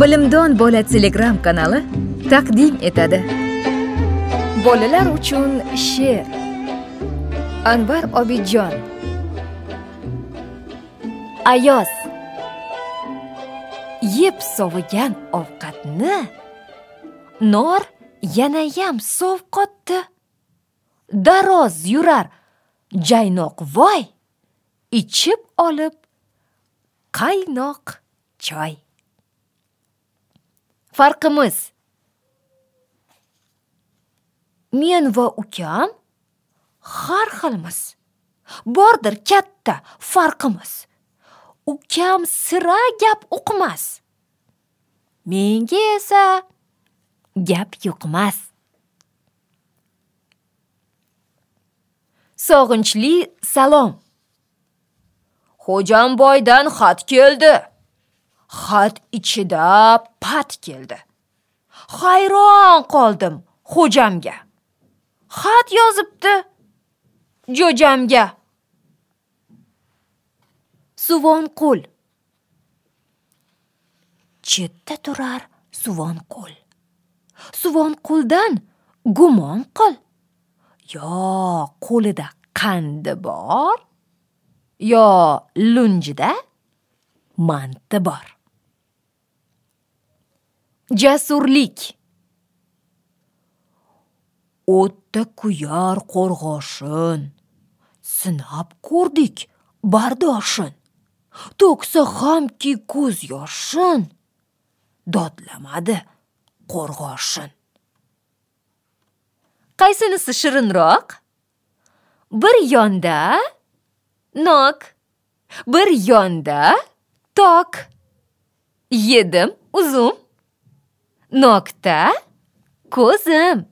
bilimdon bola telegram kanali taqdim etadi. Bolalar uchun she'r. Anvar obidjon. Ayoz. Yeb sovigan ovqatni nor yanayam sovqotdi daroz yurar jaynoq voy. Ichib olib qaynoq choy. Farqimiz. Men va ukam har xilmiz. Bordir katta farqimiz. Ukam sira gap uqmas. Menga esa gap yuqmas. Sog'inchli salom. Xo'jamboydan xat keldi. Xat ichida pat keldi. Hayron qoldim xo'jamga. Xat yozibdi jo'jamga. Suvonqul chetda turar suvonqul suvonquldan gumon qil. Yo qo'lida qandi bor yo lunjida manti bor. Jasurlik. O'tda kuyar qo'rg'oshin sinab ko'rdik bardoshin. To'ksa hamki ko'z yoshin dodlamadi qo'rg'oshin qaysinisi shirinroq? Bir yonda nok. Bir yonda tok. Yedim uzum nokta. Ko'zim.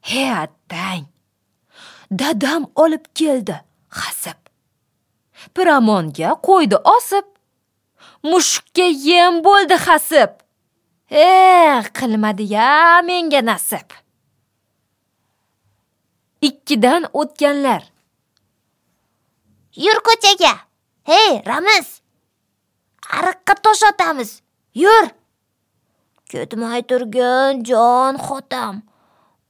He attang dadam olib keldi. Hasib. Piramonga qo'ydi osib. Mushukka yem bo'ldi hasib. E qilmadi ya menga nasib. Ikkidan o'tganlar. Yur ko'chaga. Hey ramiz. Ariqqa tosh otamiz. Yur. Ketmay turgin jon xotam.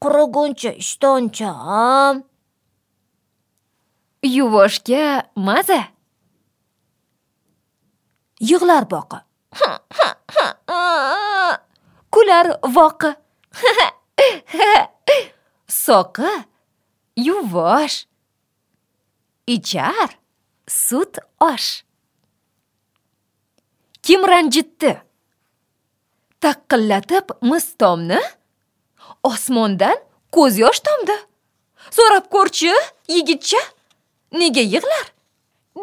Quriguncha ishtoncham. Yuvoshga maza. Yig'lar boqi. Kular voqi. Soqi yuvosh. Ichar sut osh. Kim ranjitdi taqillatib mis tomni osmondan ko'z yosh tomdi so'rab ko'rchi yigitcha nega yig'lar?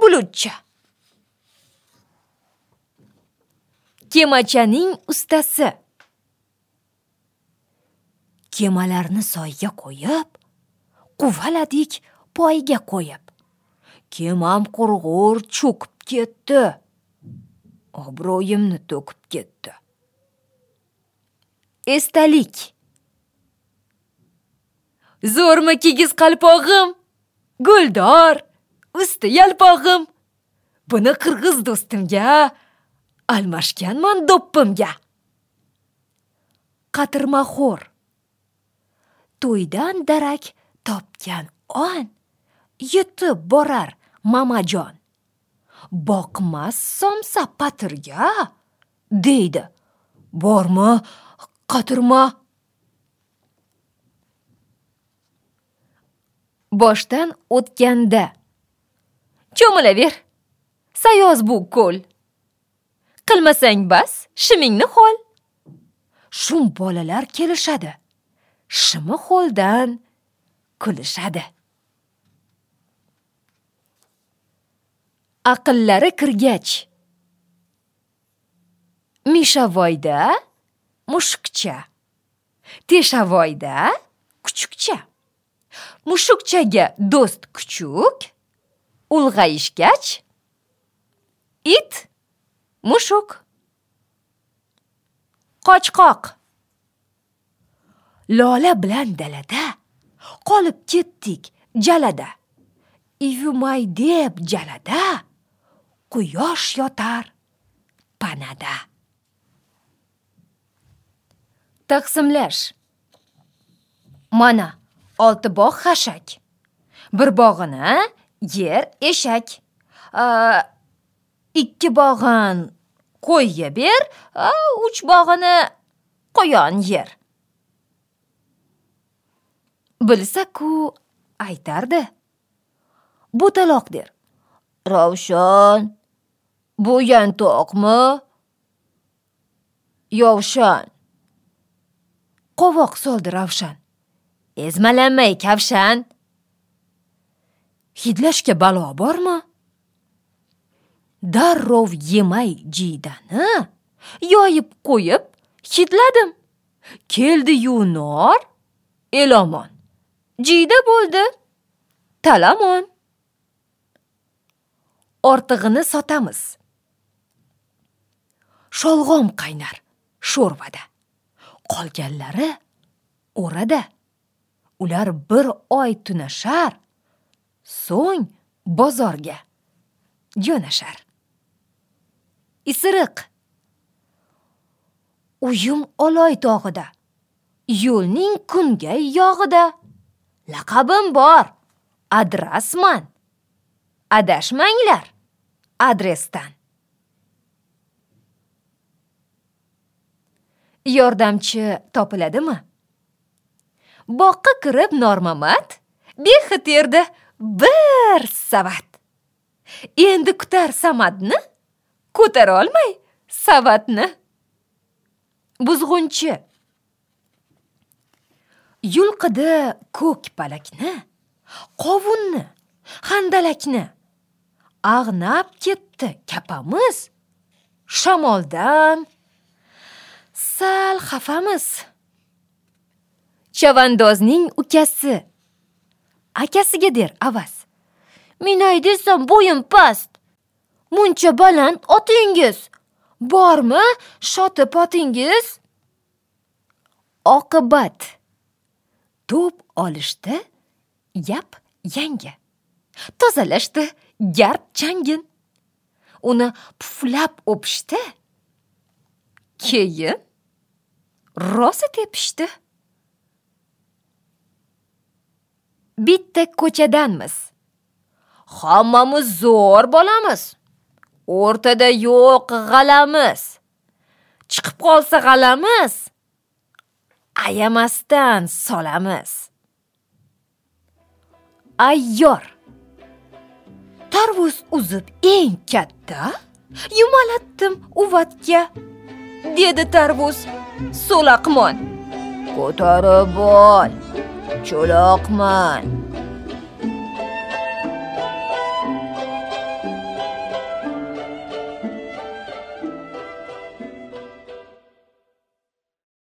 Bulutcha. Kemachaning ustasi. Kemalarni soyga qo'yib quvaladik poyga qo'yib. Kemam qurg'ur cho'kib ketdi. Obro'yimni to'kib ketdi. Esdalik zo'rmi kigiz qalpog'im? Guldor usti yalpog'im. Buni qirg'iz do'stimga almashganman do'ppimga. Qatirmaxo'r to'ydan darak topgan on yetib borar mamajon. Boqmas somsa patirga deydi. Bormi qatirma. Boshdan o'tganda. Cho'milaver. Sayoz bu ko'l. Qilmasang bas shimingni ho'l shum bolalar kelishadi. Shimi ho'ldan kulishadi. Aqllari kirgach. Mishavoyda mushukcha. Teshavoyda kuchukcha. Mushukchaga do'st kuchuk ulg'ayishgach it mushuk. Qochqoq. Lola bilan dalada qolib ketdik jalada. Ivumay deb jalada quyosh yotar panada. Taqsimlash mana olti bog' xashak bir bog'ini yer eshak ikki bog'in qo'yga ber uch bog'ini quyon yer bilsa-ku aytardi bo'taloq der ravshan bu yantoqmi yovshan qovoq soldi ravshan. Ezmalanmay kavshan. Hidlashga balo bormi? Darrov yemay jiydani yoyib qo'yib hidladim. Keldi-yu nor elomon. Jiyda bo'ldi talamon. Ortig'ini sotamiz. Sholg'om qaynar sho'rvada. Qolganlari o'rada. Ular bir oy tunashar so'ng bozorga jo'nashar. Isiriq. Uyim oloy tog'ida yo'lning kungay yog'ida. Laqabim bor adresman. Adashmanglar adresdan. Yordamchi topiladimi? Boqqa kirib normamat bexit erdi bir savat. Endi kutar samadni ko'tara olmay savatni. Buzg'unchi. Yulqidi ko'k palakni qovunni handalakni ag'nab ketdi kapamiz shamoldan sal xafamiz. Chavandozning ukasi. Akasiga der avaz minay desam bo'yim past. Muncha baland otingiz. Bormi shoti potingiz oqibat. To'p olishdi yap yangi tozalashdi gard changin. Uni puflab o'pishdi. Keyin rosa tepishdi. Bitta ko'chadanmiz. Hammamiz zo'r bolamiz. O'rtada yo'q g'alamiz. Chiqib qolsa g'alamiz. Ayamasdan solamiz. Ayyor. Tarvuz uzib eng katta yumalatdim uvatga. Dedi tarvuz. So'laqmon ko'tarib ol cho'loqman.